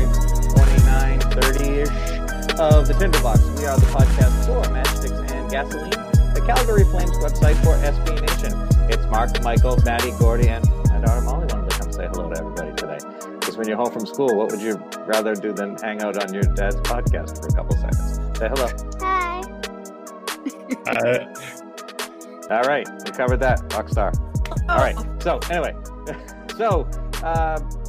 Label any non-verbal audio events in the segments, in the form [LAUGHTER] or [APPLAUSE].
29, 30-ish of the Tinderbox. We are the podcast for Matchsticks and Gasoline, the Calgary Flames website for SB Nation. It's Mark, Michael, Maddie, Gordy, and my daughter Molly wanted to come say hello to everybody today. Because when you're home from school, what would you rather do than hang out on your dad's podcast for a couple seconds? Say hello. Hi. All right, we covered that. Rockstar. [LAUGHS] All right. So anyway, [LAUGHS] so um,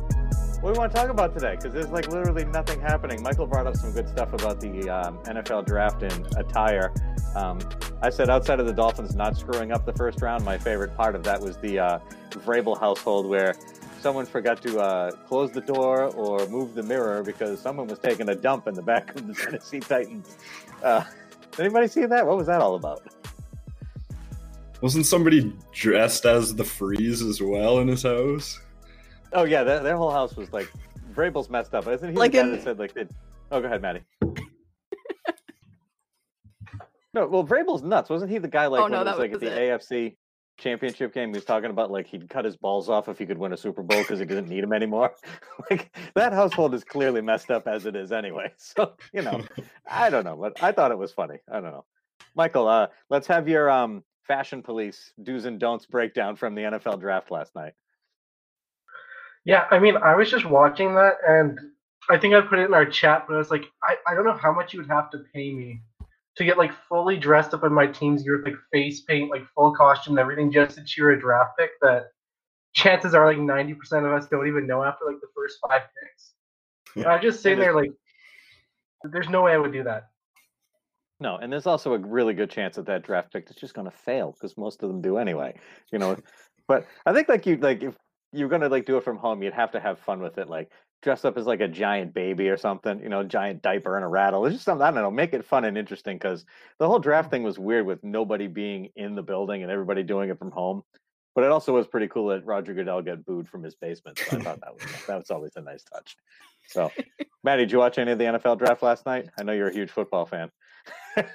what do we want to talk about today? Because there's like literally nothing happening. Michael brought up some good stuff about the um, NFL draft and attire. Um, I said outside of the Dolphins not screwing up the first round, my favorite part of that was the uh, Vrabel household where someone forgot to uh, close the door or move the mirror because someone was taking a dump in the back of the [LAUGHS] Tennessee Titans. Uh, anybody see that? What was that all about? Wasn't somebody dressed as the freeze as well in his house? Oh yeah, their, their whole house was like Vrabel's messed up. Isn't he Like the guy in- that said like, they- "Oh, go ahead, Maddie." no, well, Vrabel's nuts. Wasn't he the guy like Oh, when no, it was that like was at the it. AFC Championship game? He was talking about like he'd cut his balls off if he could win a Super Bowl because he didn't need them anymore. [LAUGHS] like that household is clearly messed up as it is anyway. [LAUGHS] So you know, I don't know, but I thought it was funny. I don't know. Michael, uh, let's have your um, fashion police do's and don'ts breakdown from the NFL draft last night. Yeah, I mean, I was just watching that, and I think I put it in our chat, but I was like, I, I don't know how much you would have to pay me to get like fully dressed up in my team's gear with like face paint, like full costume and everything, just to cheer a draft pick. That chances are like ninety percent of us don't even know after like the first five picks. [LAUGHS] And I'm just sitting there like, there's no way I would do that. No, and there's also a really good chance that that draft pick is just going to fail because most of them do anyway. You know, but I think like you like if you're going to like do it from home, you'd have to have fun with it. Like dress up as like a giant baby or something. You know, giant diaper and a rattle. It's just something I don't know. Make it fun and interesting because the whole draft mm-hmm. thing was weird with nobody being in the building and everybody doing it from home. But it also was pretty cool that Roger Goodell got booed from his basement. So I thought that was that was always a nice touch. So, Maddie, did you watch any of the NFL draft last night? I know you're a huge football fan. [LAUGHS]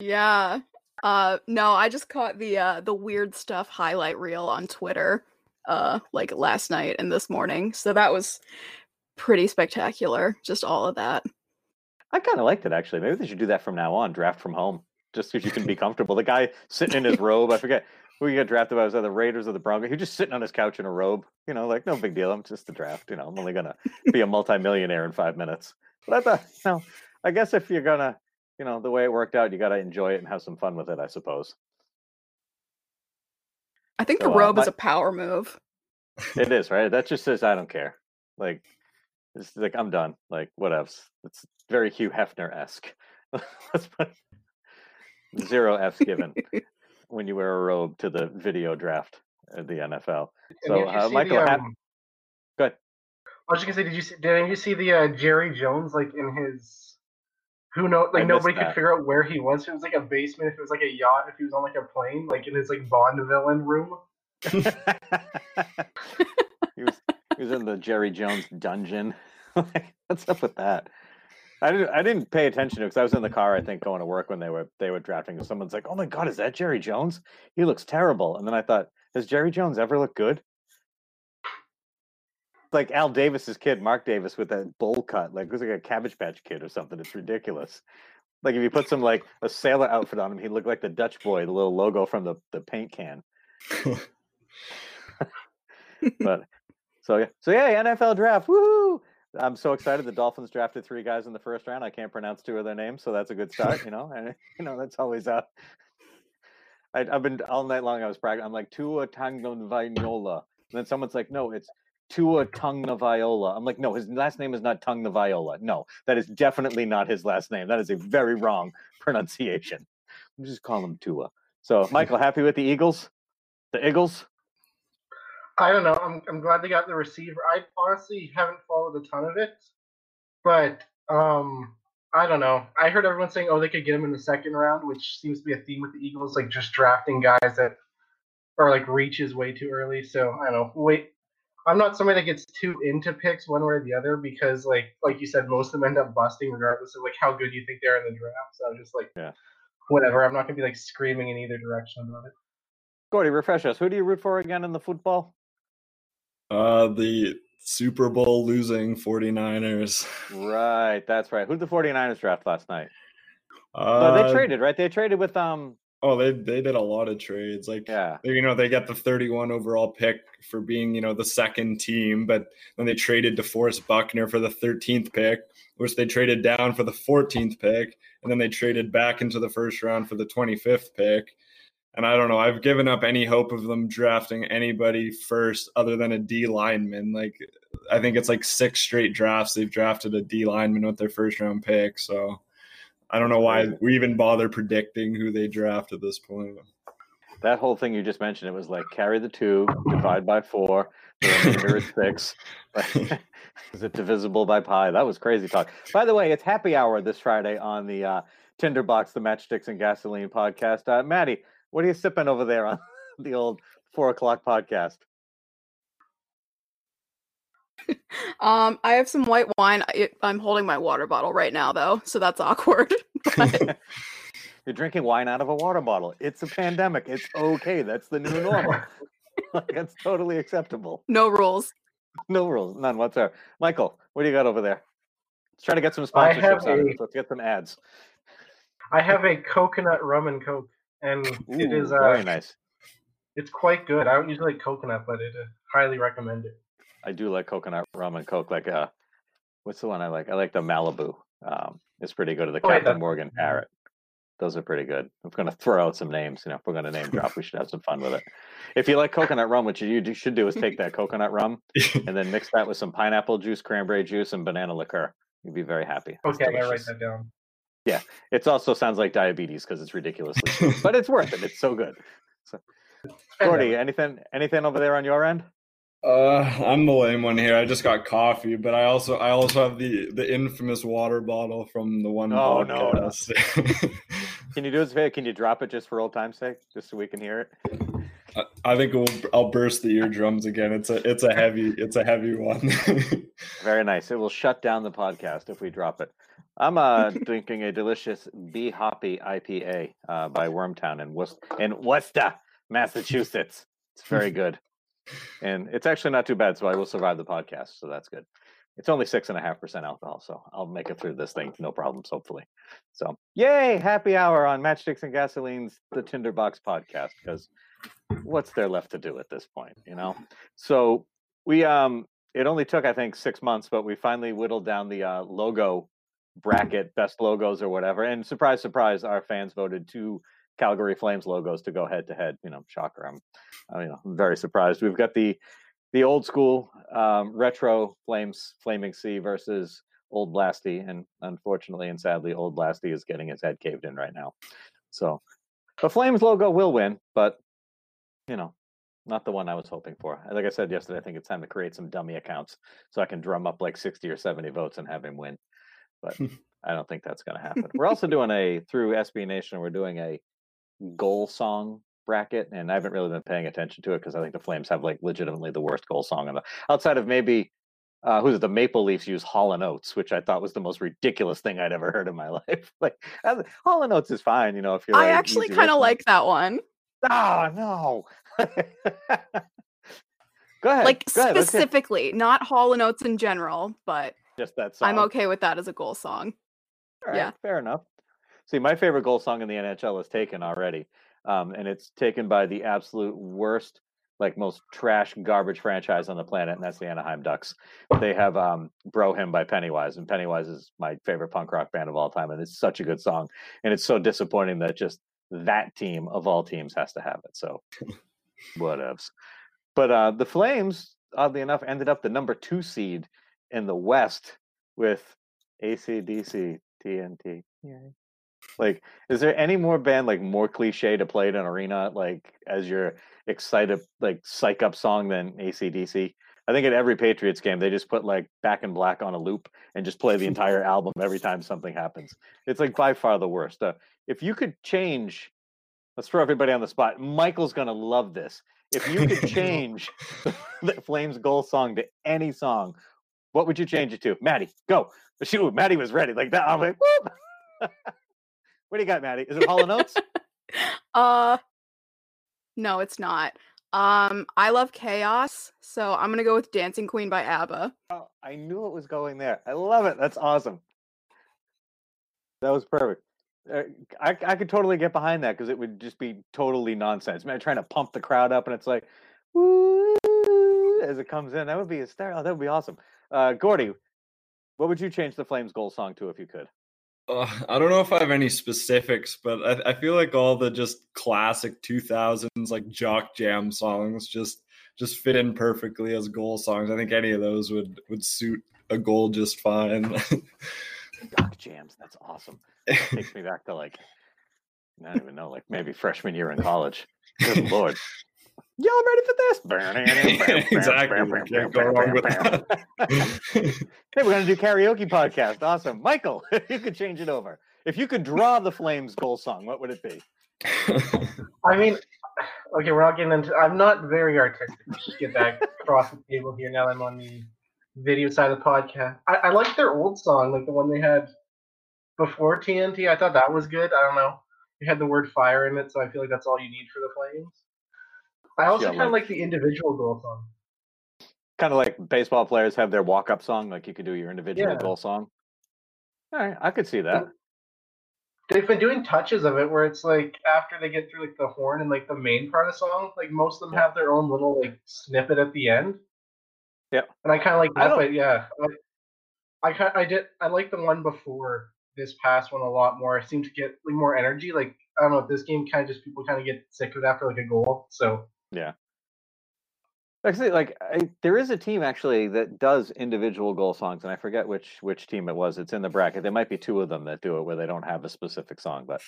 Yeah. Uh no, I just caught the uh the weird stuff highlight reel on Twitter uh like last night and this morning. So that was pretty spectacular. Just all of that. I kind of liked it actually. Maybe they should do that from now on. Draft from home, just because you can be [LAUGHS] comfortable. The guy sitting in his robe. I forget who he got drafted by. Was that the Raiders or the Broncos? He was just sitting on his couch in a robe. You know, like no big deal. I'm just a draft. You know, I'm only gonna be a [LAUGHS] multimillionaire in five minutes. But I thought, you know, I guess if you're gonna, you know, the way it worked out, you got to enjoy it and have some fun with it. I suppose I think So, the uh, robe is a power move. it is right. That just says I don't care. Like, it's like I'm done. Like, whatevs. It's very Hugh Hefner esque. [LAUGHS] Zero F's given when you wear a robe to the video draft of the NFL. So, uh, Michael, the, hap- um, go ahead. I was just gonna say, did you see? Did you see the uh, Jerry Jones like in his? Who knows? Like I missed nobody could figure out where he was. If it was like a basement. If it was like a yacht. If he was on like a plane. Like in his like Bond villain room. [LAUGHS] he was he was in the Jerry Jones dungeon. [LAUGHS] Like, What's up with that? I didn't I didn't pay attention to because I was in the car I think going to work when they were they were drafting and someone's like oh my god is that Jerry Jones he looks terrible and then I thought has Jerry Jones ever looked good like Al Davis's kid Mark Davis with that bowl cut like was like a Cabbage Patch Kid or something it's ridiculous like if you put some like a sailor outfit on him he'd look like the Dutch boy the little logo from the the paint can [LAUGHS] but so yeah, so yeah, NFL draft. Woohoo! I'm so excited. The Dolphins drafted three guys in the first round. I can't pronounce two of their names, so that's a good start. You know, and you know that's always uh I, I've been all night long. I was practicing. I'm like Tua Tagovailoa, and then someone's like, no, it's Tua Viola. I'm like, no, his last name is not Viola. No, that is definitely not his last name. That is a very wrong pronunciation. I'm just call him Tua. So, Michael, happy with the Eagles? The Eagles? I don't know. I'm I'm glad they got the receiver. I honestly haven't followed a ton of it, but um, I don't know. I heard everyone saying, "Oh, they could get him in the second round," which seems to be a theme with the Eagles, like just drafting guys that are like reaches way too early. So I don't know. Wait, I'm not somebody that gets too into picks one way or the other because, like, like you said, most of them end up busting regardless of like how good you think they are in the draft. So I'm just like, Yeah. whatever. I'm not gonna be like screaming in either direction about it. Gordy, refresh us. Who do you root for again in the football? Uh, the Super Bowl losing 49ers. Right, that's right. Who did the 49ers draft last night? Uh, no, they traded, right? They traded with um Oh, they they did a lot of trades. Like yeah. you know, they got the 31 overall pick for being, you know, the second team, but then they traded DeForest Buckner for the 13th pick, which they traded down for the 14th pick, and then they traded back into the first round for the 25th pick. And I don't know, I've given up any hope of them drafting anybody first other than a D lineman. Like I think it's like six straight drafts they've drafted a D lineman with their first round pick. So I don't know why we even bother predicting who they draft at this point. That whole thing you just mentioned, it was like carry the two, divide by four, the remainder is six. [LAUGHS] [LAUGHS] is it divisible by pi? That was crazy talk. By the way, it's happy hour this Friday on the uh, Tinderbox, the Matchsticks and Gasoline podcast. Uh, Maddie, what are you sipping over there on [LAUGHS] the old four o'clock podcast? [LAUGHS] Um, I have some white wine. I, I'm holding my water bottle right now, though, so that's awkward. [LAUGHS] But [LAUGHS] You're drinking wine out of a water bottle. It's a pandemic. It's okay. That's the new normal. like, it's totally acceptable. no rules. No rules, none whatsoever. Michael, what do you got over there? Let's try to get some sponsorships out of a- this. Let's get some ads. I have a coconut rum and coke, and it Ooh, is uh, very nice. it's quite good. I don't usually like coconut, but it uh, highly recommend it. I do like coconut rum and coke. Like uh, what's the one I like? I like the Malibu. Um, it's pretty good. Or the Oh, Captain that- Morgan Parrot. Those are pretty good. I'm going to throw out some names. You know, if we're going to name drop, we should have some fun with it. If you like coconut rum, what you should do is take that coconut rum and then mix that with some pineapple juice, cranberry juice, and banana liqueur. You'd be very happy. It's Okay, I write that down. Yeah, it also sounds like diabetes because it's ridiculously, but it's worth it. It's so good. So, Gordy, anything anything over there on your end? Uh, I'm the lame one here. I just got coffee, but I also I also have the the infamous water bottle from the one Oh, no, no. [LAUGHS] Can you do us a favor? Can you drop it just for old time's sake, just so we can hear it? I- I think it will, I'll burst the eardrums again. It's a it's a heavy it's a heavy one. [LAUGHS] Very nice. It will shut down the podcast if we drop it. I'm uh, [LAUGHS] drinking a delicious Be Hoppy IPA uh, by Wormtown in, Worc- in Worcester, Massachusetts. It's very good, and it's actually not too bad. So I will survive the podcast. So that's good. It's only six and a half percent alcohol, so I'll make it through this thing no problems, hopefully. So yay, happy hour on Matchsticks and Gasoline's the Tinderbox podcast because what's there left to do at this point, you know? So we um it only took I think six months, but we finally whittled down the uh, logo bracket, best logos or whatever. And surprise, surprise, our fans voted two Calgary Flames logos to go head to head. You know, shocker. I'm, I mean, I'm very surprised. We've got the the old school um, retro Flames Flaming C versus Old Blasty, and unfortunately and sadly, Old Blasty is getting his head caved in right now. So the Flames logo will win, but you know, not the one I was hoping for. Like I said yesterday, I think it's time to create some dummy accounts so I can drum up like 60 or 70 votes and have him win. But [LAUGHS] I don't think that's going to happen. We're also doing a, through SB Nation, we're doing a goal song bracket, and I haven't really been paying attention to it because I think the Flames have like legitimately the worst goal song on the outside of maybe. Uh, who's it? The Maple Leafs use Hall and Oates, which I thought was the most ridiculous thing I'd ever heard in my [LAUGHS] life. like Hall and Oates is fine, you know. If you're I like, actually kind of like that one. Oh no. [LAUGHS] go ahead. Like go ahead, specifically, not Hall and Oates in general, but just that song. I'm okay with that as a goal song. All yeah. fair enough. See, my favorite goal song in the NHL is taken already, um, and it's taken by the absolute worst, like most trash garbage franchise on the planet, and that's the Anaheim Ducks. They have um, "Bro Hymn" by Pennywise, and Pennywise is my favorite punk rock band of all time, and it's such a good song. And it's so disappointing that just that team of all teams has to have it. So, whatevs. But uh, the Flames, oddly enough, ended up the number two seed in the West with ACDC TNT. Yay. Like, is there any more band like more cliche to play at an arena like as your excited like psych up song than ACDC? I think at every Patriots game they just put like Back in Black on a loop and just play the [LAUGHS] entire album every time something happens. It's like by far the worst. Uh, if you could change, let's throw everybody on the spot. Michael's gonna love this. If you could [LAUGHS] change [LAUGHS] the Flames goal song to any song, what would you change it to? Maddie, go. Shoot, Maddie was ready like that. I'm like, whoop. What do you got, Maddie? Is it Hall and Oates? [LAUGHS] Uh no, it's not. Um I love chaos, so I'm gonna go with Dancing Queen by ABBA. Oh, I knew it was going there. I love it. That's awesome. That was perfect. Uh, I I could totally get behind that because it would just be totally nonsense. Man, trying to pump the crowd up and it's like, woo, as it comes in. That would be a star. Oh, that would be awesome. Uh, Gordy, what would you change the Flames goal song to if you could? Uh, I don't know if I have any specifics, but I, I feel like all the just classic 2000s like jock jam songs just just fit in perfectly as goal songs. I think any of those would would suit a goal just fine. [LAUGHS] Jock jams. That's awesome. takes me back to like I don't even know, like maybe freshman year in college. Good [LAUGHS] lord. Y'all ready for this? [LAUGHS] exactly. Can't go wrong with that. [LAUGHS] hey, we're gonna do karaoke podcast. Awesome. Michael, if [LAUGHS] you could change it over. If you could draw the Flames goal song, what would it be? I mean, okay, we're not getting into. I'm not very artistic. Let's just get back across the table here. Now I'm on the video side of the podcast. I, I like their old song, like the one they had before TNT. I thought that was good. I don't know. It had the word fire in it, so I feel like that's all you need for the Flames. I also Yeah, kind of like- like the individual goal song. Kind of like baseball players have their walk up song, like you could do your individual Yeah. goal song. All right, I could see that. They've been doing touches of it where it's like after they get through like the horn and like the main part of the song, like most of them have their own little like snippet at the end. Yeah. And I kind of like that, but yeah, I, I I did I like the one before this past one a lot more. I seem to get like more energy. Like I don't know, if this game kind of just people kind of get sick of it after like a goal. So Actually, like I, there is a team actually that does individual goal songs, and I forget which which team it was. It's in the bracket. There might be two of them that do it where they don't have a specific song. But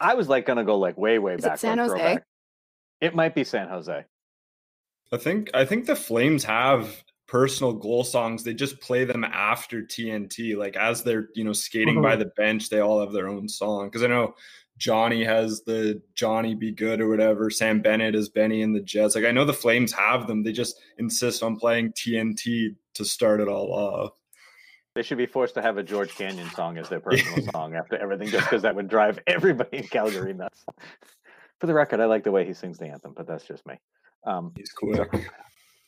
I was like gonna go like way way Is it back. San Jose? throwback. It might be San Jose. I think I think the Flames have personal goal songs. They just play them after TNT, like as they're you know skating by mm-hmm. the bench. They all have their own song because I know Johnny has the Johnny B. Goode or whatever. Sam Bennett is Bennie and the Jets. Like I know the Flames have them. They just insist on playing TNT to start it all off. They should be forced to have a George Canyon song as their [LAUGHS] personal song after everything, just because that would drive [LAUGHS] everybody in Calgary nuts. For the record, I like the way he sings the anthem, but that's just me. Um, He's quick.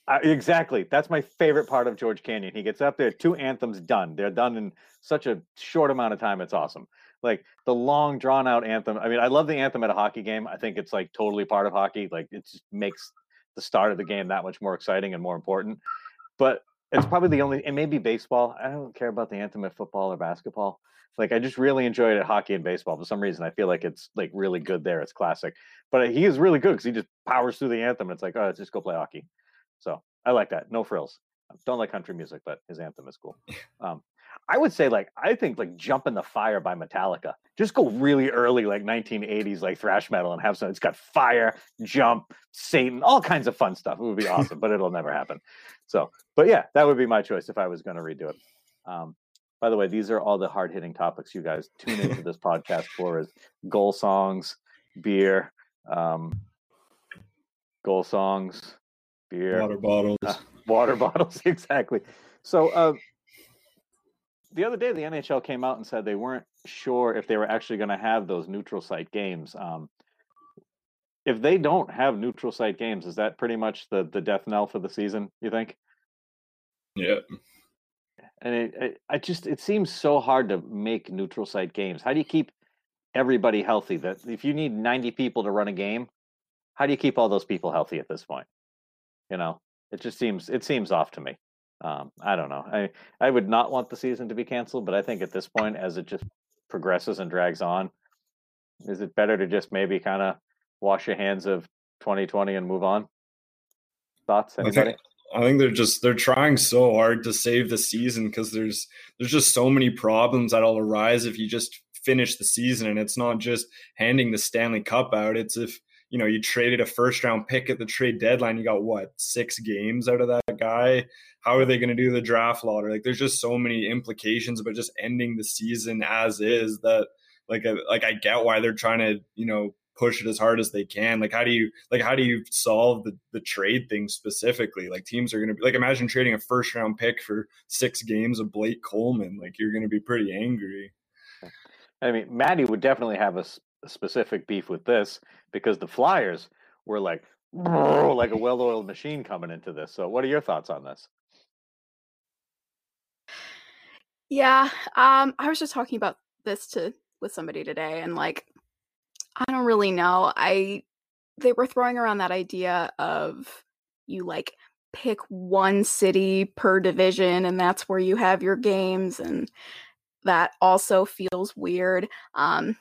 Uh, exactly. That's my favorite part of George Canyon. He gets up there, two anthems done. They're done in such a short amount of time. It's awesome. Like the long, drawn out anthem. I mean, I love the anthem at a hockey game. I think it's like totally part of hockey. Like it just makes the start of the game that much more exciting and more important. But it's probably the only, and maybe baseball. I don't care about the anthem at football or basketball. Like I just really enjoyed it at hockey and baseball. For some reason, I feel like it's like really good there. It's classic. But he is really good because he just powers through the anthem. It's like, oh, let's just go play hockey. So I like that. No frills. Don't like country music, but his anthem is cool. Um, I would say like I think like "Jump in the Fire" by Metallica. Just go really early, like 1980s, like thrash metal, and have some. It's got fire, jump, Satan, all kinds of fun stuff. It would be awesome, but it'll never happen. So, but yeah, that would be my choice if I was going to redo it. Um, by the way, these are all the hard hitting topics you guys tune into this podcast for: is goal songs, beer, um, goal songs, beer, Water bottles. uh, [LAUGHS] water bottles [LAUGHS] exactly so uh, the other day the nhl came out and said they weren't sure if they were actually going to have those neutral site games um, if they don't have neutral site games is that pretty much the the death knell for the season you think? Yeah. and it, it, I just it seems so hard to make neutral site games. How do you keep everybody healthy? That if you need 90 people to run a game how do you keep all those people healthy at this point? You know it just seems it seems off to me um, i don't know i i would not want the season to be canceled but i think at this point as it just progresses and drags on is it better to just maybe kind of wash your hands of 2020 and move on thoughts I anybody think, I think they're just they're trying so hard to save the season because there's there's just so many problems that'll arise if you just finish the season. And it's not just handing the Stanley Cup out. It's if you know you traded a first round pick at the trade deadline, you got what six games out of that guy. How are they going to do the draft lottery? Like, there's just so many implications about just ending the season as is that like a, like I get why they're trying to you know push it as hard as they can. Like how do you like how do you solve the the trade thing specifically? Like teams are going to be like imagine trading a first round pick for six games of Blake Coleman. Like you're going to be pretty angry. I mean, Maddie would definitely have a, a specific beef with this because the Flyers were like like a well-oiled machine coming into this. So, what are your thoughts on this? Yeah, um, I was just talking about this to with somebody today, and like I don't really know. I they were throwing around that idea of you like pick one city per division and that's where you have your games and that also feels weird. Um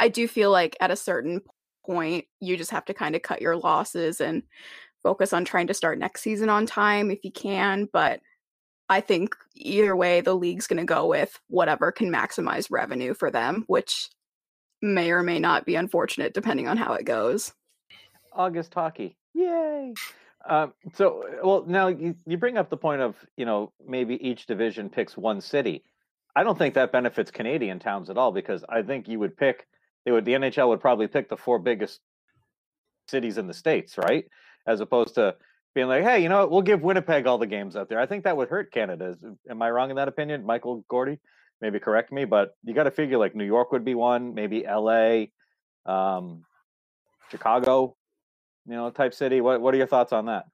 I do feel like at a certain point you just have to kind of cut your losses and focus on trying to start next season on time if you can, but I think either way the league's going to go with whatever can maximize revenue for them, which may or may not be unfortunate depending on how it goes. August hockey, yay! Um, so, well, now you, you bring up the point of you know maybe each division picks one city. I don't think that benefits Canadian towns at all because I think you would pick they would the NHL would probably pick the four biggest cities in the states, right? As opposed to being like, hey, you know what, we'll give Winnipeg all the games out there. I think that would hurt Canada. Am I wrong in that opinion, Michael Gordy? maybe correct me, but you got to figure like New York would be one, maybe LA, um, Chicago, you know, type city. What what are your thoughts on that?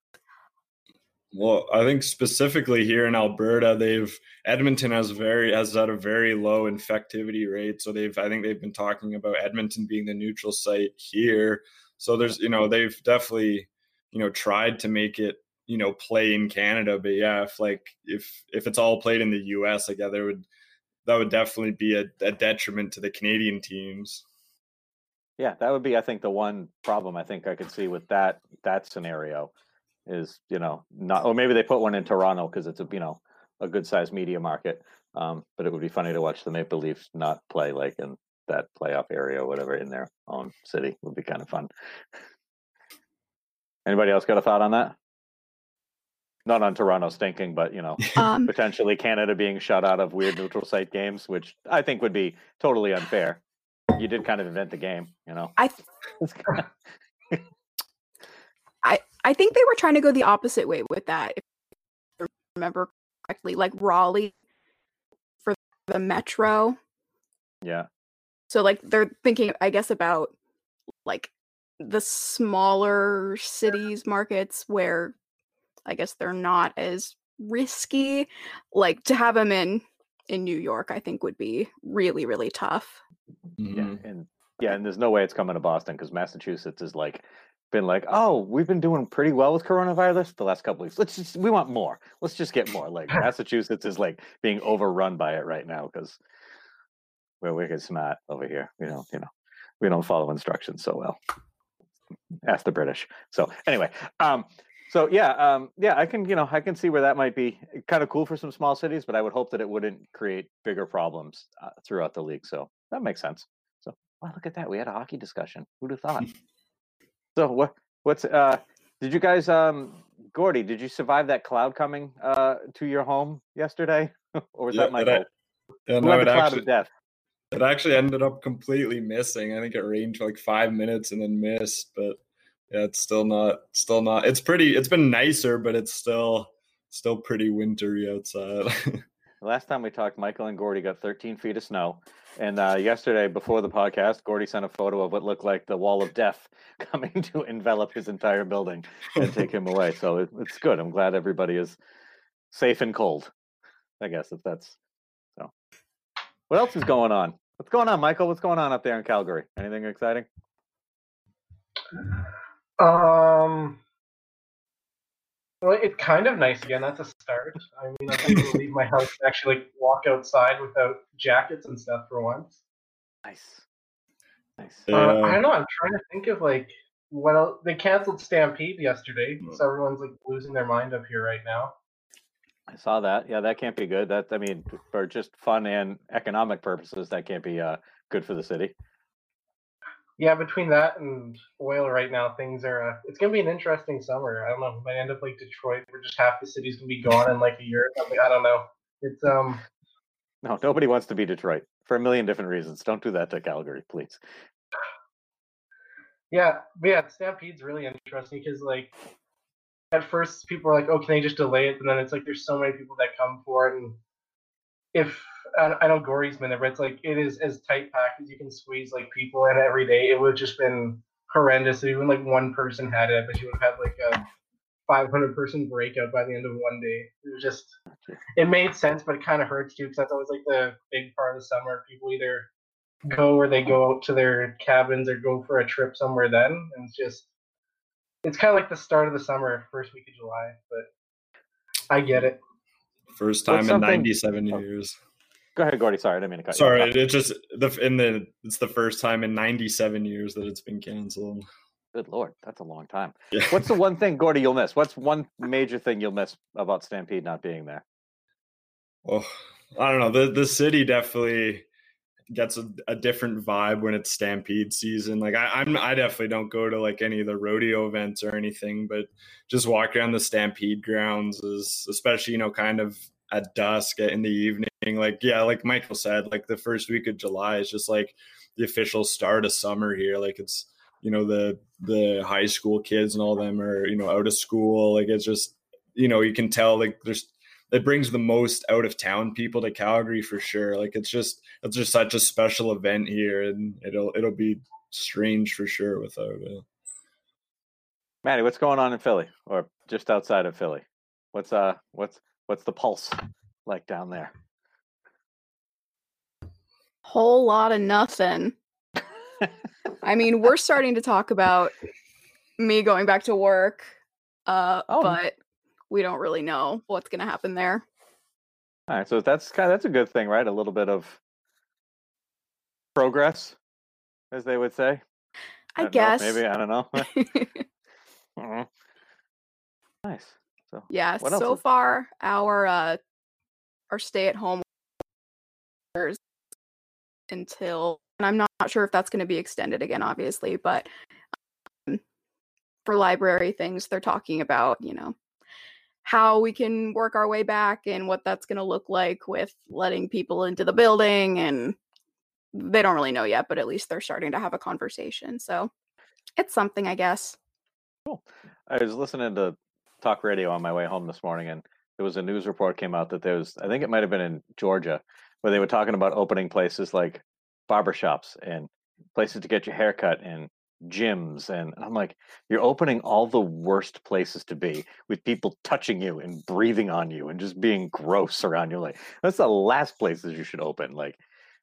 Well, I think specifically here in Alberta, they've Edmonton has very has had a very low infectivity rate. So they've I think they've been talking about Edmonton being the neutral site here. So there's you know they've definitely you know tried to make it you know play in Canada, but yeah, if like if if it's all played in the U.S., like yeah, there would that would definitely be a, a detriment to the Canadian teams. Yeah, that would be, I think, the one problem I think I could see with that that scenario is, you know, not or maybe they put one in Toronto because it's a you know a good sized media market. Um, but it would be funny to watch the Maple Leafs not play like in that playoff area or whatever in their own city. Would be kind of fun. Anybody else got a thought on that? not on Toronto stinking, but you know, [LAUGHS] um, potentially Canada being shut out of weird neutral site games, which I think would be totally unfair. You did kind of invent the game, you know. I th- [LAUGHS] I I think they were trying to go the opposite way with that. If I remember correctly, like Raleigh for the metro. Yeah. So like they're thinking, I guess, about like the smaller cities markets where I guess they're not as risky. Like to have them in in New York, I think would be really really tough. Mm-hmm. Yeah, and yeah, and there's no way it's coming to Boston because Massachusetts is like been like, oh, we've been doing pretty well with coronavirus the last couple weeks. Let's just we want more. Let's just get more. Like [LAUGHS] Massachusetts is like being overrun by it right now because we're wicked smart over here. You know, you know, we don't follow instructions so well. Ask the British. So anyway, um, so yeah, um, yeah, I can you know I can see where that might be kind of cool for some small cities, but I would hope that it wouldn't create bigger problems uh, throughout the league. So that makes sense. So wow, look at that, we had a hockey discussion. Who'd have thought? [LAUGHS] so what what's uh did you guys um Gordy, did you survive that cloud coming uh to your home yesterday? [LAUGHS] or was yeah, that my fault? Yeah, no, it cloud actually, of death? It actually ended up completely missing. I think it rained for like five minutes and then missed, but yeah, it's still not still not it's pretty it's been nicer, but it's still still pretty wintry outside. [LAUGHS] Last time we talked, Michael and Gordy got 13 feet of snow. And uh, yesterday, before the podcast, Gordy sent a photo of what looked like the wall of death [LAUGHS] coming to envelop his entire building and take him away. So it, it's good. I'm glad everybody is safe and cold. I guess if that's. What else is going on? What's going on, Michael? What's going on up there in Calgary? Anything exciting? Um, well, it's kind of nice again. That's a start. I mean, I'm able [LAUGHS] to leave my house and actually like, walk outside without jackets and stuff for once. Nice, nice. Uh, I don't know. I'm trying to think of like what else. They canceled Stampede yesterday, so everyone's like losing their mind up here right now. I saw that. Yeah, that can't be good. That I mean, for just fun and economic purposes, that can't be uh, good for the city. Yeah, between that and oil right now, things are. Uh, it's gonna be an interesting summer. I don't know. Might end up like Detroit, where just half the city's gonna be gone in like a year. I, don't know. It's um. No, nobody wants to be Detroit for a million different reasons. Don't do that to Calgary, please. Yeah, but yeah, Stampede's really interesting because like at first people are like, "Oh, can they just delay it?" And then it's like there's so many people that come for it, and if I know Gordy's been there, but it's like it is as tight packed as you can squeeze like people in every day. It would just been horrendous if even like one person had it, but you would have had like a 500 person breakout by the end of one day. It was just, it made sense, but it kind of hurts too because that's always like the big part of the summer. People either go or they go out to their cabins or go for a trip somewhere then, and it's just, it's kind of like the start of the summer, first week of July. But I get it. First time in 97 years. Go ahead, Gordy. Sorry, I didn't mean to cut Sorry, you. Sorry, it's just the in the it's the first time in 97 years that it's been canceled. Good lord, that's a long time. Yeah. What's the one thing, Gordy, you'll miss? What's one [LAUGHS] major thing you'll miss about Stampede not being there? Oh, I don't know. The the city definitely gets a, a different vibe when it's Stampede season. Like I, I'm, I definitely don't go to like any of the rodeo events or anything, but just walk around the Stampede grounds is, especially you know, kind of at dusk uh, in the evening. Like, yeah, like Michael said, like the first week of July is just like the official start of summer here. Like it's, you know, the the high school kids and all them are, you know, out of school. Like it's just, you know, you can tell like there's it brings the most out of town people to Calgary for sure. Like it's just it's just such a special event here and it'll it'll be strange for sure without it. Maddie, what's going on in Philly or just outside of Philly? What's uh what's what's the pulse like down there? Whole lot of nothing. I mean, we're starting to talk about me going back to work, uh, [LAUGHS] oh. but we don't really know what's going to happen there. All right, so that's kind of that's a good thing, right? A little bit of progress, as they would say. I, I guess know, maybe I don't know. uh-huh. [LAUGHS] [LAUGHS] Nice. So yeah, so far our uh our stay at home until and I'm not sure if that's going to be extended again obviously, but um, for library things they're talking about, you know, how we can work our way back and what that's going to look like with letting people into the building and they don't really know yet, but at least they're starting to have a conversation. So it's something, I guess. Cool. I was listening to talk radio on my way home this morning, and there was a news report came out that there was, I think it might have been in Georgia, where they were talking about opening places like barbershops and places to get your haircut and gyms and I'm like, you're opening all the worst places to be with people touching you and breathing on you and just being gross around you. Like that's the last places you should open. Like,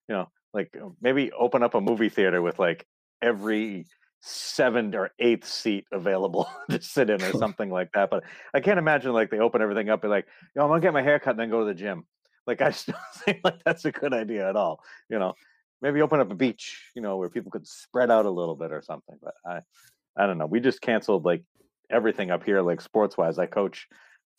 you know, like uh, maybe open up a movie theater with like every seventh or eighth seat available [LAUGHS] to sit in or something like that. But I can't imagine like they open everything up and like, yo, I'm gonna get my hair cut and then go to the gym. Like I just [LAUGHS] don't think like that's a good idea at all. You know, maybe open up a beach, you know, where people could spread out a little bit or something. But I I don't know. We just canceled like everything up here, like sports wise. I coach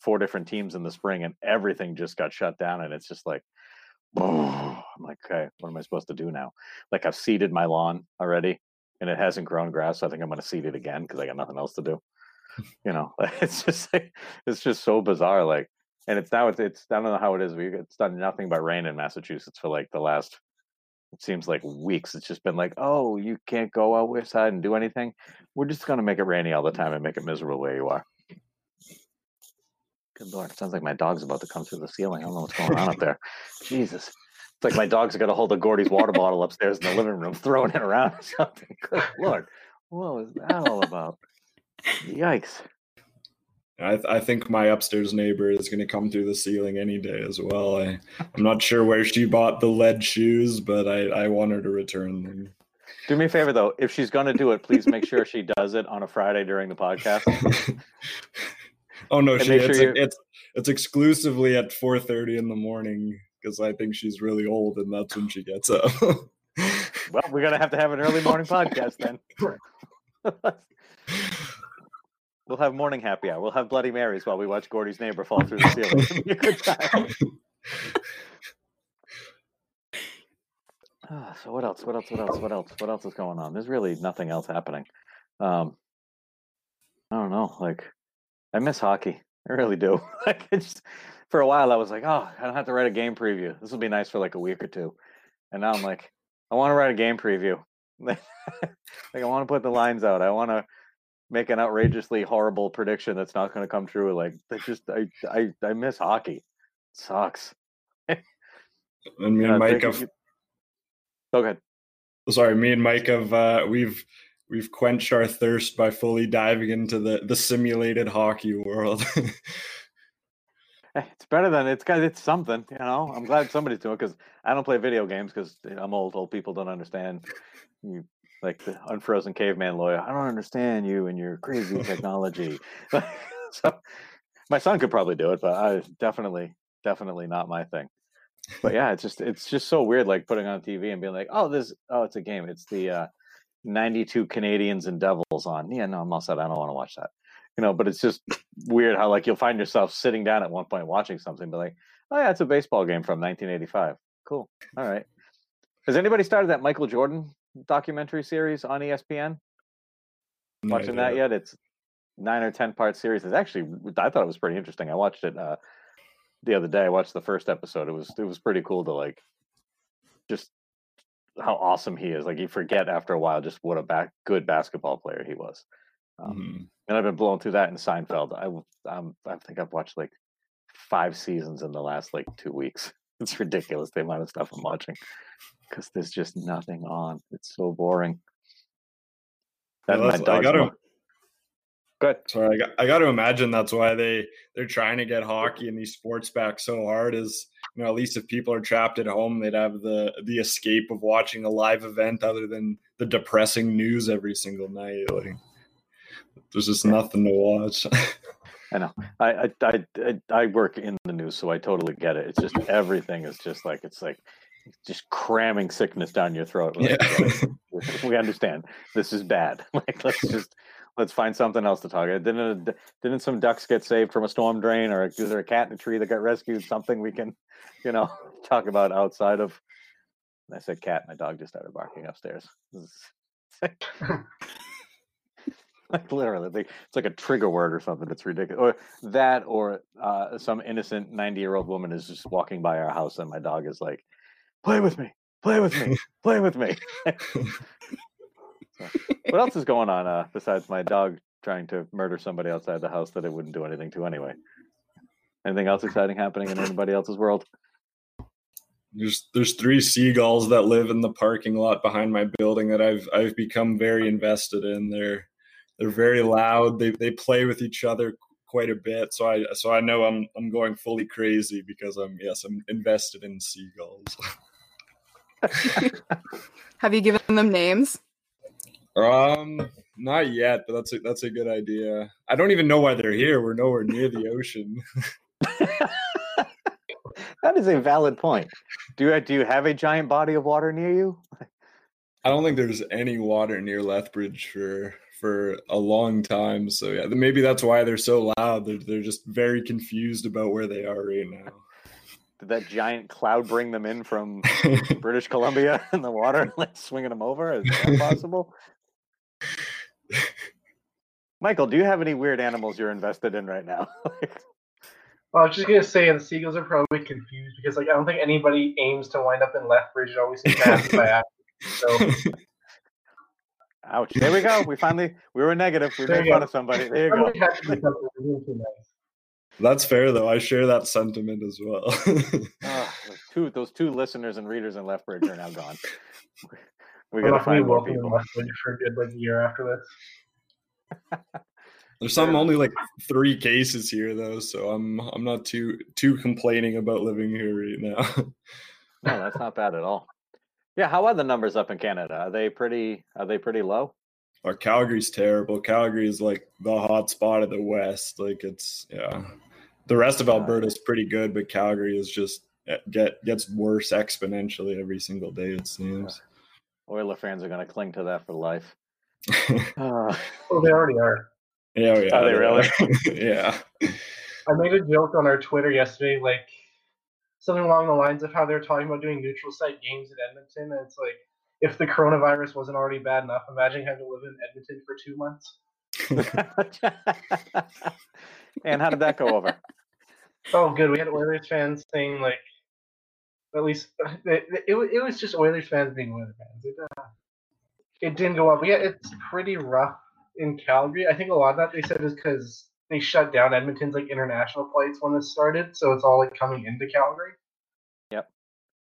four different teams in the spring and everything just got shut down and it's just like [SIGHS] I'm like, okay, what am I supposed to do now? Like I've seeded my lawn already and it hasn't grown grass. So I think I'm going to seed it again because I got nothing else to do. you know, [LAUGHS] it's just like, it's just so bizarre. Like, and it's now it's, it's I don't know how it is. We it's done nothing but rain in Massachusetts for like the last it seems like weeks. It's just been like, oh, you can't go outside and do anything. We're just going to make it rainy all the time and make it miserable where you are. Good lord, it sounds like my dog's about to come through the ceiling. I don't know what's going on up there. Jesus. It's like my dog's got a hold of Gordy's water bottle upstairs in the living room, throwing it around or [LAUGHS] something. Good lord. What was that all about? Yikes. I, th- I think my upstairs neighbor is going to come through the ceiling any day as well. I, I'm not sure where she bought the lead shoes, but I, I want her to return them. Do me a favor though, if she's going to do it, please make sure she does it on a Friday during the podcast. [LAUGHS] oh no, she, it's, sure it's it's exclusively at 4:30 in the morning because I think she's really old and that's when she gets up. [LAUGHS] well, we're gonna have to have an early morning podcast then. [LAUGHS] We'll have morning happy hour. We'll have Bloody Marys while we watch Gordy's neighbor fall through the ceiling. [LAUGHS] Be a good time. [LAUGHS] Ah, so what else? What else? What else? What else? What else is going on? There's really nothing else happening. Um, I don't know. Like, I miss hockey. I really do. [LAUGHS] Like, it's for a while I was like, oh, I don't have to write a game preview. This will be nice for like a week or two. And now I'm like, I want to write a game preview. like, I want to put the lines out. I want to make an outrageously horrible prediction that's not going to come true. Like, that just I I I miss hockey. It sucks. [LAUGHS] and me and Mike thank have you. Go ahead. sorry, me and Mike have uh, we've we've quenched our thirst by fully diving into the the simulated hockey world. [LAUGHS] Eh, It's better than it's got it's something, you know. I'm glad somebody's doing it because I don't play video games because I'm old. Old people don't understand. You like the unfrozen caveman lawyer. I don't understand you and your crazy [LAUGHS] technology. [LAUGHS] so my son could probably do it, but I definitely, definitely not my thing. But yeah, it's just it's just so weird, like putting on TV and being like, oh, this oh, it's a game. It's the uh, 92 Canadiens and Devils on. Yeah, no, I'm all set. I don't want to watch that you know but it's just weird how like you'll find yourself sitting down at one point watching something but like oh yeah it's a baseball game from 1985 cool all right has anybody started that michael jordan documentary series on espn No watching that yet? It's nine or ten part series. It's actually i thought it was pretty interesting. I watched it uh the other day. I watched the first episode. It was it was pretty cool to like just how awesome he is. Like you forget after a while just what a back, good basketball player he was. Um, Mhm. and I've been blown through that in Seinfeld. I um, I think I've watched like five seasons in the last like two weeks. [LAUGHS] It's ridiculous the amount of stuff I'm watching because there's just nothing on. It's so boring. That Yeah, that's- my I gotta- Good. Sorry, I got, I got to imagine that's why they they're trying to get hockey and these sports back so hard. Is you know at least if people are trapped at home, they'd have the the escape of watching a live event other than the depressing news every single night. Like there's just nothing to watch. I know. I I I I work in the news, so I totally get it. It's just everything is just like it's like just cramming sickness down your throat. Like, yeah. [LAUGHS] we understand this is bad. [LAUGHS] Like let's just let's find something else to talk about. Didn't didn't some ducks get saved from a storm drain, or is there a cat in a tree that got rescued? Something we can, you know, [LAUGHS] talk about outside of. I said cat. My dog just started barking upstairs. Like literally, like, it's like a trigger word or something. It's ridiculous. Or that, or uh, some innocent ninety-year-old woman is just walking by our house, and my dog is like, "Play with me, play with me, [LAUGHS] play with me." [LAUGHS] what else is going on uh, besides my dog trying to murder somebody outside the house that it wouldn't do anything to anyway? Anything else exciting happening in anybody else's world? There's there's three seagulls that live in the parking lot behind my building that I've I've become very invested in. They're they're very loud. They they play with each other quite a bit. So I so I know I'm I'm going fully crazy because I'm yes I'm invested in seagulls. [LAUGHS] [LAUGHS] Have you given them names? Um, not yet, but that's a, that's a good idea. I don't even know why they're here. We're nowhere near the ocean. [LAUGHS] that is a valid point. Do you do you have a giant body of water near you? I don't think there's any water near Lethbridge for for a long time. So yeah, maybe that's why they're so loud. They're they're just very confused about where they are right now. Did that giant cloud bring them in from [LAUGHS] British Columbia [LAUGHS] in the water, like swinging them over? Is that possible? Michael, do you have any weird animals you're invested in right now? [LAUGHS] Well, I was just gonna say the Seagulls are probably confused because like I don't think anybody aims to wind up in Lethbridge. It always seems to happen by accident. So Ouch! There we go. We finally we were negative. We There made fun go. of somebody. There you go. That's fair though. I share that sentiment as well. [LAUGHS] Ah, those two those two listeners and readers in Lethbridge are now gone. [LAUGHS] We We're gotta not gonna be find more welcome in people. Lethbridge for a good like year after this. There's some only like three cases here though, so I'm I'm not too too complaining about living here right now. [LAUGHS] No, that's not bad at all. Yeah, how are the numbers up in Canada? Are they pretty? Are they pretty low? Our Calgary's terrible. Calgary is like the hot spot of the West. Like it's yeah. The rest of Alberta is pretty good, but Calgary is just eh, get gets worse exponentially every single day. It seems. Oiler fans are going to cling to that for life. Ah, [LAUGHS] Well, they already are. Yeah, oh, yeah. Are they really? [LAUGHS] yeah. I made a joke on our Twitter yesterday, like something along the lines of how they're talking about doing neutral site games in Edmonton, and it's like if the coronavirus wasn't already bad enough, imagine having to live in Edmonton for two months. [LAUGHS] and how did that go over? Oh, good. We had Oilers fans saying like, at least it, it, it was just Oilers fans being Oilers fans. It, uh, it didn't go up. Yeah, it's pretty rough in Calgary. I think a lot of that they said is because they shut down Edmonton's like international flights when this started, so it's all like coming into Calgary. Yep.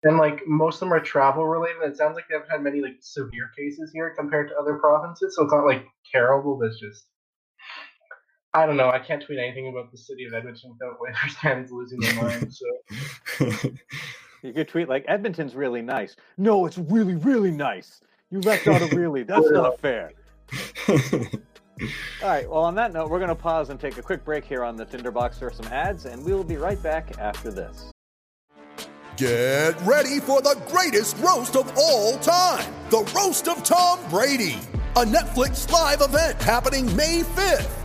And like most of them are travel related. It sounds like they haven't had many like severe cases here compared to other provinces, so it's not like terrible. But it's just I don't know. I can't tweet anything about the city of Edmonton without [LAUGHS] Oilers fans losing their minds. So [LAUGHS] You could tweet like Edmonton's really nice. No, it's really, really nice. You left out a really. [LAUGHS] That's not fair. All right. Well, on that note, we're going to pause and take a quick break here on the Tinderbox for some ads, and we will be right back after this. Get ready for the greatest roast of all time the Roast of Tom Brady, a Netflix live event happening May 5th.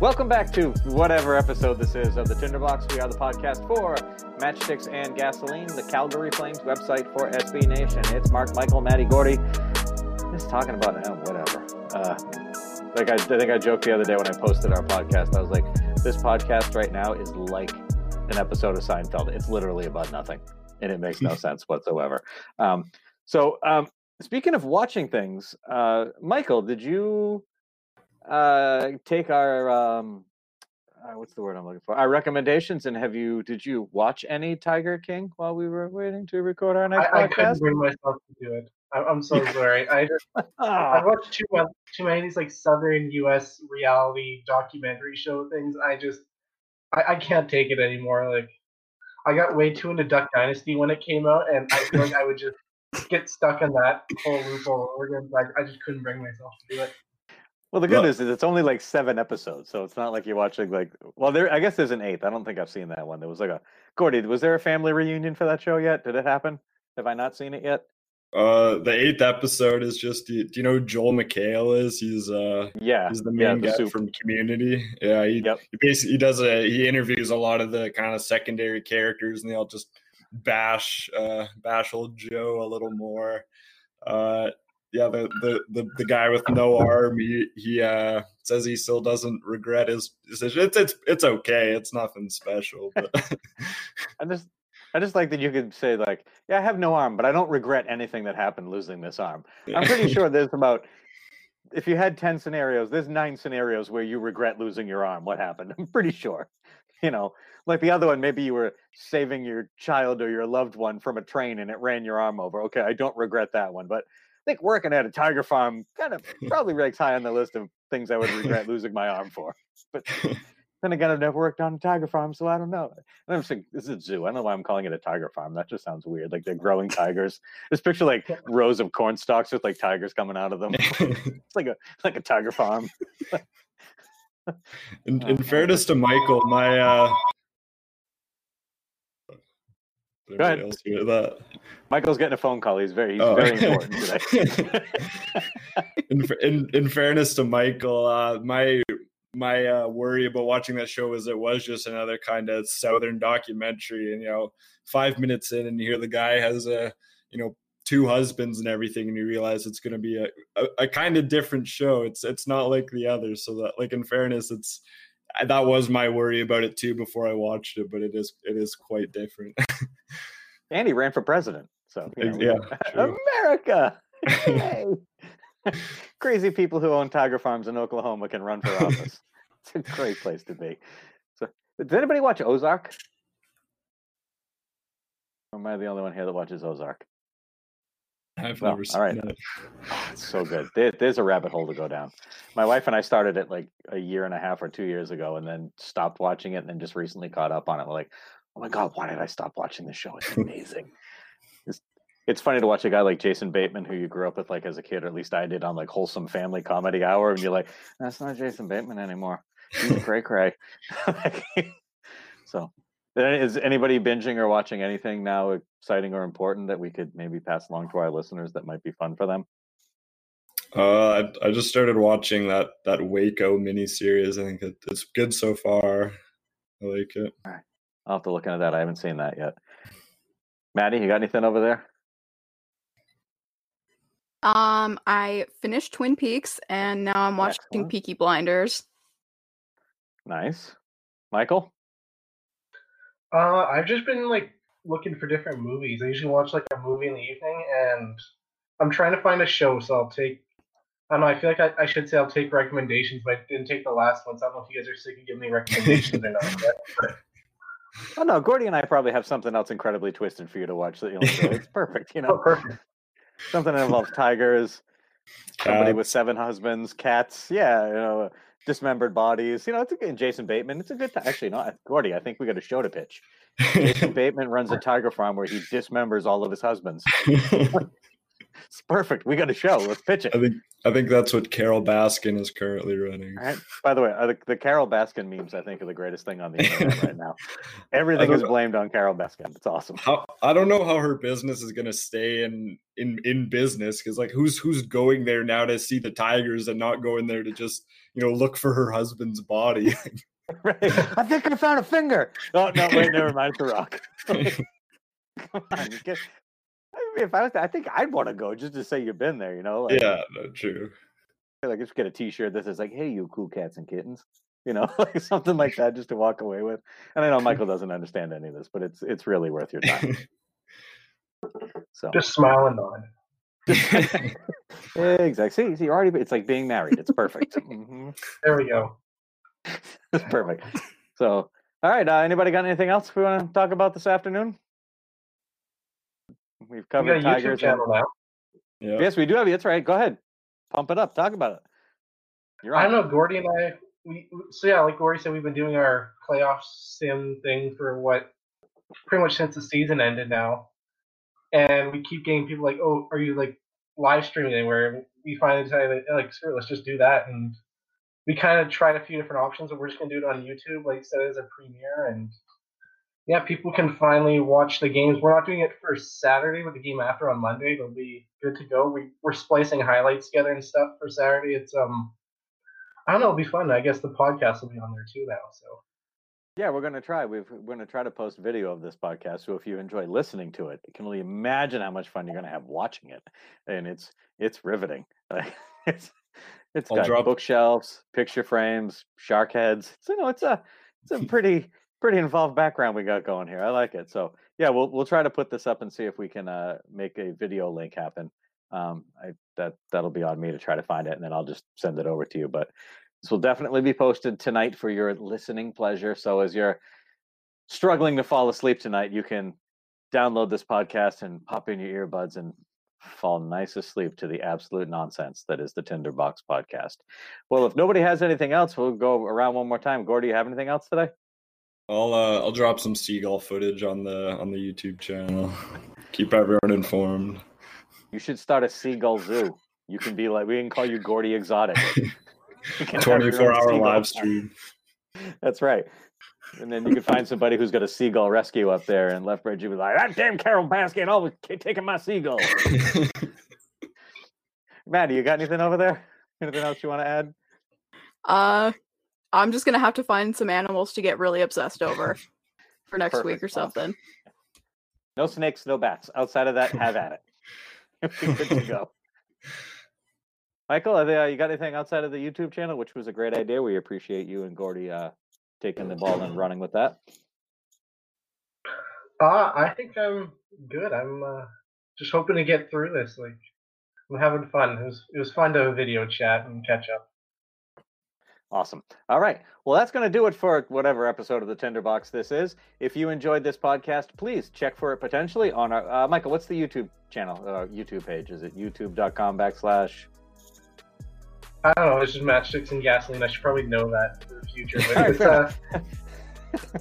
Welcome back to whatever episode this is of the Tinderbox. We are the podcast for Matchsticks and Gasoline, the Calgary Flames website for SB Nation. It's Mark, Michael, Matty, Gordy. Just talking about uh, whatever. Uh, like I, I think I joked the other day when I posted our podcast. I was like, this podcast right now is like an episode of Seinfeld. It's literally about nothing, and it makes no [LAUGHS] sense whatsoever. Um, so, um, speaking of watching things, uh, Michael, did you uh, take our um, uh, what's the word I'm looking for? Our recommendations, and have you? Did you watch any Tiger King while we were waiting to record our next I, I couldn't bring myself to do it. I, I'm so sorry. I just I've [LAUGHS] watched too much, too many of these like Southern U.S. reality documentary show things. I just I, I can't take it anymore. Like I got way too into Duck Dynasty when it came out, and I feel like I would just get stuck in that whole loop all over again. I, I just couldn't bring myself to do it. Well, the good news is it's only like seven episodes, so it's not like you're watching like. Well, there. I guess there's an eighth. I don't think I've seen that one. There was like a Gordy. Was there a family reunion for that show yet? Did it happen? Have I not seen it yet? Uh, the eighth episode is just. Do you, know who Joel McHale is? He's uh, Yeah, he's the yeah, main the guy soup. from Community. Yeah, he, Yep. he basically he does a he interviews a lot of the kind of secondary characters, and they all just bash uh bash old Joe a little more. Uh, yeah, the the the, the guy with no arm, he he uh says he still doesn't regret his decision. It's it's it's okay. It's nothing special, but [LAUGHS] I just I just like that you could say like, yeah, I have no arm, but I don't regret anything that happened losing this arm. I'm pretty sure there's about if you had 10 scenarios, there's nine scenarios where you regret losing your arm. What happened? [LAUGHS] I'm pretty sure. You know, like the other one, maybe you were saving your child or your loved one from a train and it ran your arm over. Okay, I don't regret that one. But think working at a tiger farm kind of [LAUGHS] probably ranks high on the list of things I would regret losing my arm for. But [LAUGHS] then again, I've never worked on a tiger farm, so I don't know. And I'm saying this is a zoo. I don't know why I'm calling it a tiger farm. That just sounds weird. Like they're growing tigers. Just picture like rows of corn stalks with like tigers coming out of them. [LAUGHS] It's like a like a tiger farm. in, in fairness to Michael, my uh Go ahead. else hear that? Michael's getting a phone call. He's very he's Oh. very important [LAUGHS] today. in, in in fairness to Michael, uh, my my uh, worry about watching that show is it was just another kind of southern documentary, and you know, five minutes in, and you hear the guy has a you know two husbands and everything, and you realize it's going to be a, a, a kind of different show. It's it's not like the others. So that like in fairness, it's that was my worry about it too before I watched it, but it is it is quite different. [LAUGHS] and he ran for president. So you know, Yeah. [LAUGHS] America. Yay. [LAUGHS] Crazy people who own tiger farms in Oklahoma can run for office. [LAUGHS] it's a great place to be. So, did anybody watch Ozark? Or am I the only one here that watches Ozark? I've Well, never seen all right. that. Oh, it's so good. There, there's a rabbit hole to go down. My wife and I started it like a year and a half or two years ago, and then stopped watching it, and then just recently caught up on it. We're like, oh my god, why did I stop watching this show? It's [LAUGHS] amazing. It's, it's funny to watch a guy like Jason Bateman, who you grew up with, like as a kid, or at least I did, on like wholesome family comedy hour, and you're like, that's not Jason Bateman anymore. He's cray cray. [LAUGHS] so, is anybody binging or watching anything now exciting or important that we could maybe pass along to our listeners that might be fun for them? Uh, I, I just started watching that that Waco miniseries. I think it, it's good so far. I like it. All right. I'll have to look into that. I haven't seen that yet. Maddie, you got anything over there? Um, I finished Twin Peaks and now I'm watching Excellent. Peaky Blinders. Nice. Michael? Uh, I've just been like looking for different movies. I usually watch like a movie in the evening, and I'm trying to find a show. So I'll take. I don't know. I feel like I, I should say I'll take recommendations, but I didn't take the last one. So I don't know if you guys are sick of giving me recommendations or not. But, but Oh no, Gordy and I probably have something else incredibly twisted for you to watch that you'll [LAUGHS] enjoy. It's perfect, you oh, know. perfect. Something that involves tigers, somebody uh, with seven husbands, cats, yeah, you know, uh, dismembered bodies. You know, it's a good Jason Bateman. It's a good time. Actually, no, Gordy, I think we got a show to pitch. Jason [LAUGHS] Bateman runs a tiger farm where he dismembers all of his husbands. [LAUGHS] It's perfect. We got a show. Let's pitch it. I think I think that's what Carole Baskin is currently running. Right. By the way, uh, the, the Carole Baskin memes, I think, are the greatest thing on the internet right now. [LAUGHS] Everything is blamed on Carole Baskin. It's awesome. How I don't know how her business is gonna stay in in in business because like who's who's going there now to see the tigers and not going there to just you know look for her husband's body. [LAUGHS] Right. I think I found a finger. Oh no, wait, never mind. It's a rock. [LAUGHS] Come on, get- if I was, I think I'd want to go just to say you've been there. You know, like, yeah, no, true. like just get a T-shirt that says like, "Hey, you cool cats and kittens," you know, [LAUGHS] like something like that, just to walk away with. And I know Michael [LAUGHS] doesn't understand any of this, but it's it's really worth your time. [LAUGHS] So Just smile and nod. exactly. See, see, you're already. It's like being married. It's perfect. Mhm. There we go. It's perfect. So, all right. Uh, anybody got anything else we want to talk about this afternoon? We've We got covered YouTube tigers. and- channel now. Yeah. Yes, we do have. That's right. Go ahead. Pump it up. Talk about it. You're I don't know, Gordy and I. We we- so yeah, like Gordy said, we've been doing our playoff sim thing for what pretty much since the season ended now, and we keep getting people like, "Oh, are you like live streaming anywhere?" We finally decided, like, screw it, let's just do that, and we kind of tried a few different options, but we're just gonna do it on YouTube, like set it as a premiere, and yeah, people can finally watch the games. We're not doing it for Saturday, but the game after on Monday, it'll be good to go. We we're splicing highlights together and stuff for Saturday. It's um. I don't know. It'll be fun. I guess the podcast will be on there too now. So Yeah, we're going to try. We've, we're going to try to post video of this podcast. So if you enjoy listening to it, you can only imagine how much fun you're going to have watching it. And it's it's riveting. Like, [LAUGHS] it's it's I'll got drop- bookshelves, picture frames, shark heads. So you know, it's a it's a [LAUGHS] pretty pretty involved background we got going here. I like it. So yeah, we'll we'll try to put this up and see if we can uh, make a video link happen. Um, I that that'll be on me to try to find it, and then I'll just send it over to you. But this will definitely be posted tonight for your listening pleasure. So as you're struggling to fall asleep tonight, you can download this podcast and pop in your earbuds and fall nice asleep to the absolute nonsense that is the Tinderbox podcast. Well, if nobody has anything else, we'll go around one more time. Gore, do you have anything else today? I'll uh, I'll drop some seagull footage on the on the YouTube channel. Keep everyone informed. You should start a seagull zoo. You can be like, we can call you Gordy Exotic. [LAUGHS] You can have your own 24 hour live stream. [LAUGHS] That's right. And then you can find somebody who's got a seagull rescue up there, and Lethbridge, you be like, that damn Carole Baskin always ta- taking my seagull. [LAUGHS] Maddie, you got anything over there? Anything else you want to add? Uh, I'm just gonna have to find some animals to get really obsessed over [LAUGHS] for next week or something. No snakes, no bats. Outside of that, have at it. [LAUGHS] Be good to go. Michael, are there, you got anything outside of the YouTube channel, which was a great idea? We appreciate you and Gordy uh, taking the ball and running with that. uh, I think I'm good. I'm uh, just hoping to get through this. Like I'm having fun. It was it was fun to video chat and catch up. Awesome. All right. Well, that's going to do it for whatever episode of the Tinderbox this is. If you enjoyed this podcast, please check for it potentially on our uh, Michael. What's the YouTube channel? Uh, YouTube page? Is it YouTube.com backslash? I don't know. It's just matchsticks and gasoline. I should probably know that for the future. But [LAUGHS] right, it's, uh, [LAUGHS]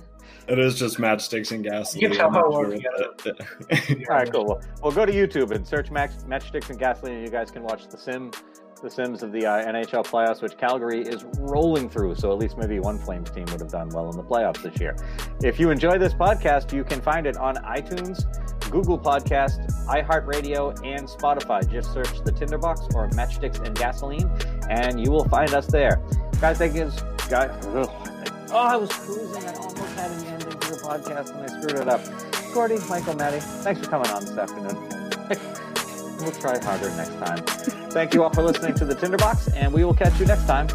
It is just matchsticks and gasoline. You can tell how well [LAUGHS] All right, cool. Well, well, go to YouTube and search Max, Matchsticks and Gasoline, and you guys can watch the sim, the Sims of the uh, NHL playoffs, which Calgary is rolling through. So at least maybe one Flames team would have done well in the playoffs this year. If you enjoy this podcast, you can find it on iTunes, Google Podcast, iHeartRadio, and Spotify. Just search the Tinderbox or Matchsticks and Gasoline, and you will find us there. Guys, thank you. Guys, oh, I was cruising. I almost had an ending to the podcast, and I screwed it up. Gordy, Michael, Maddie, thanks for coming on this afternoon. [LAUGHS] we'll try harder next time. Thank you all for listening to the Tinderbox, and we will catch you next time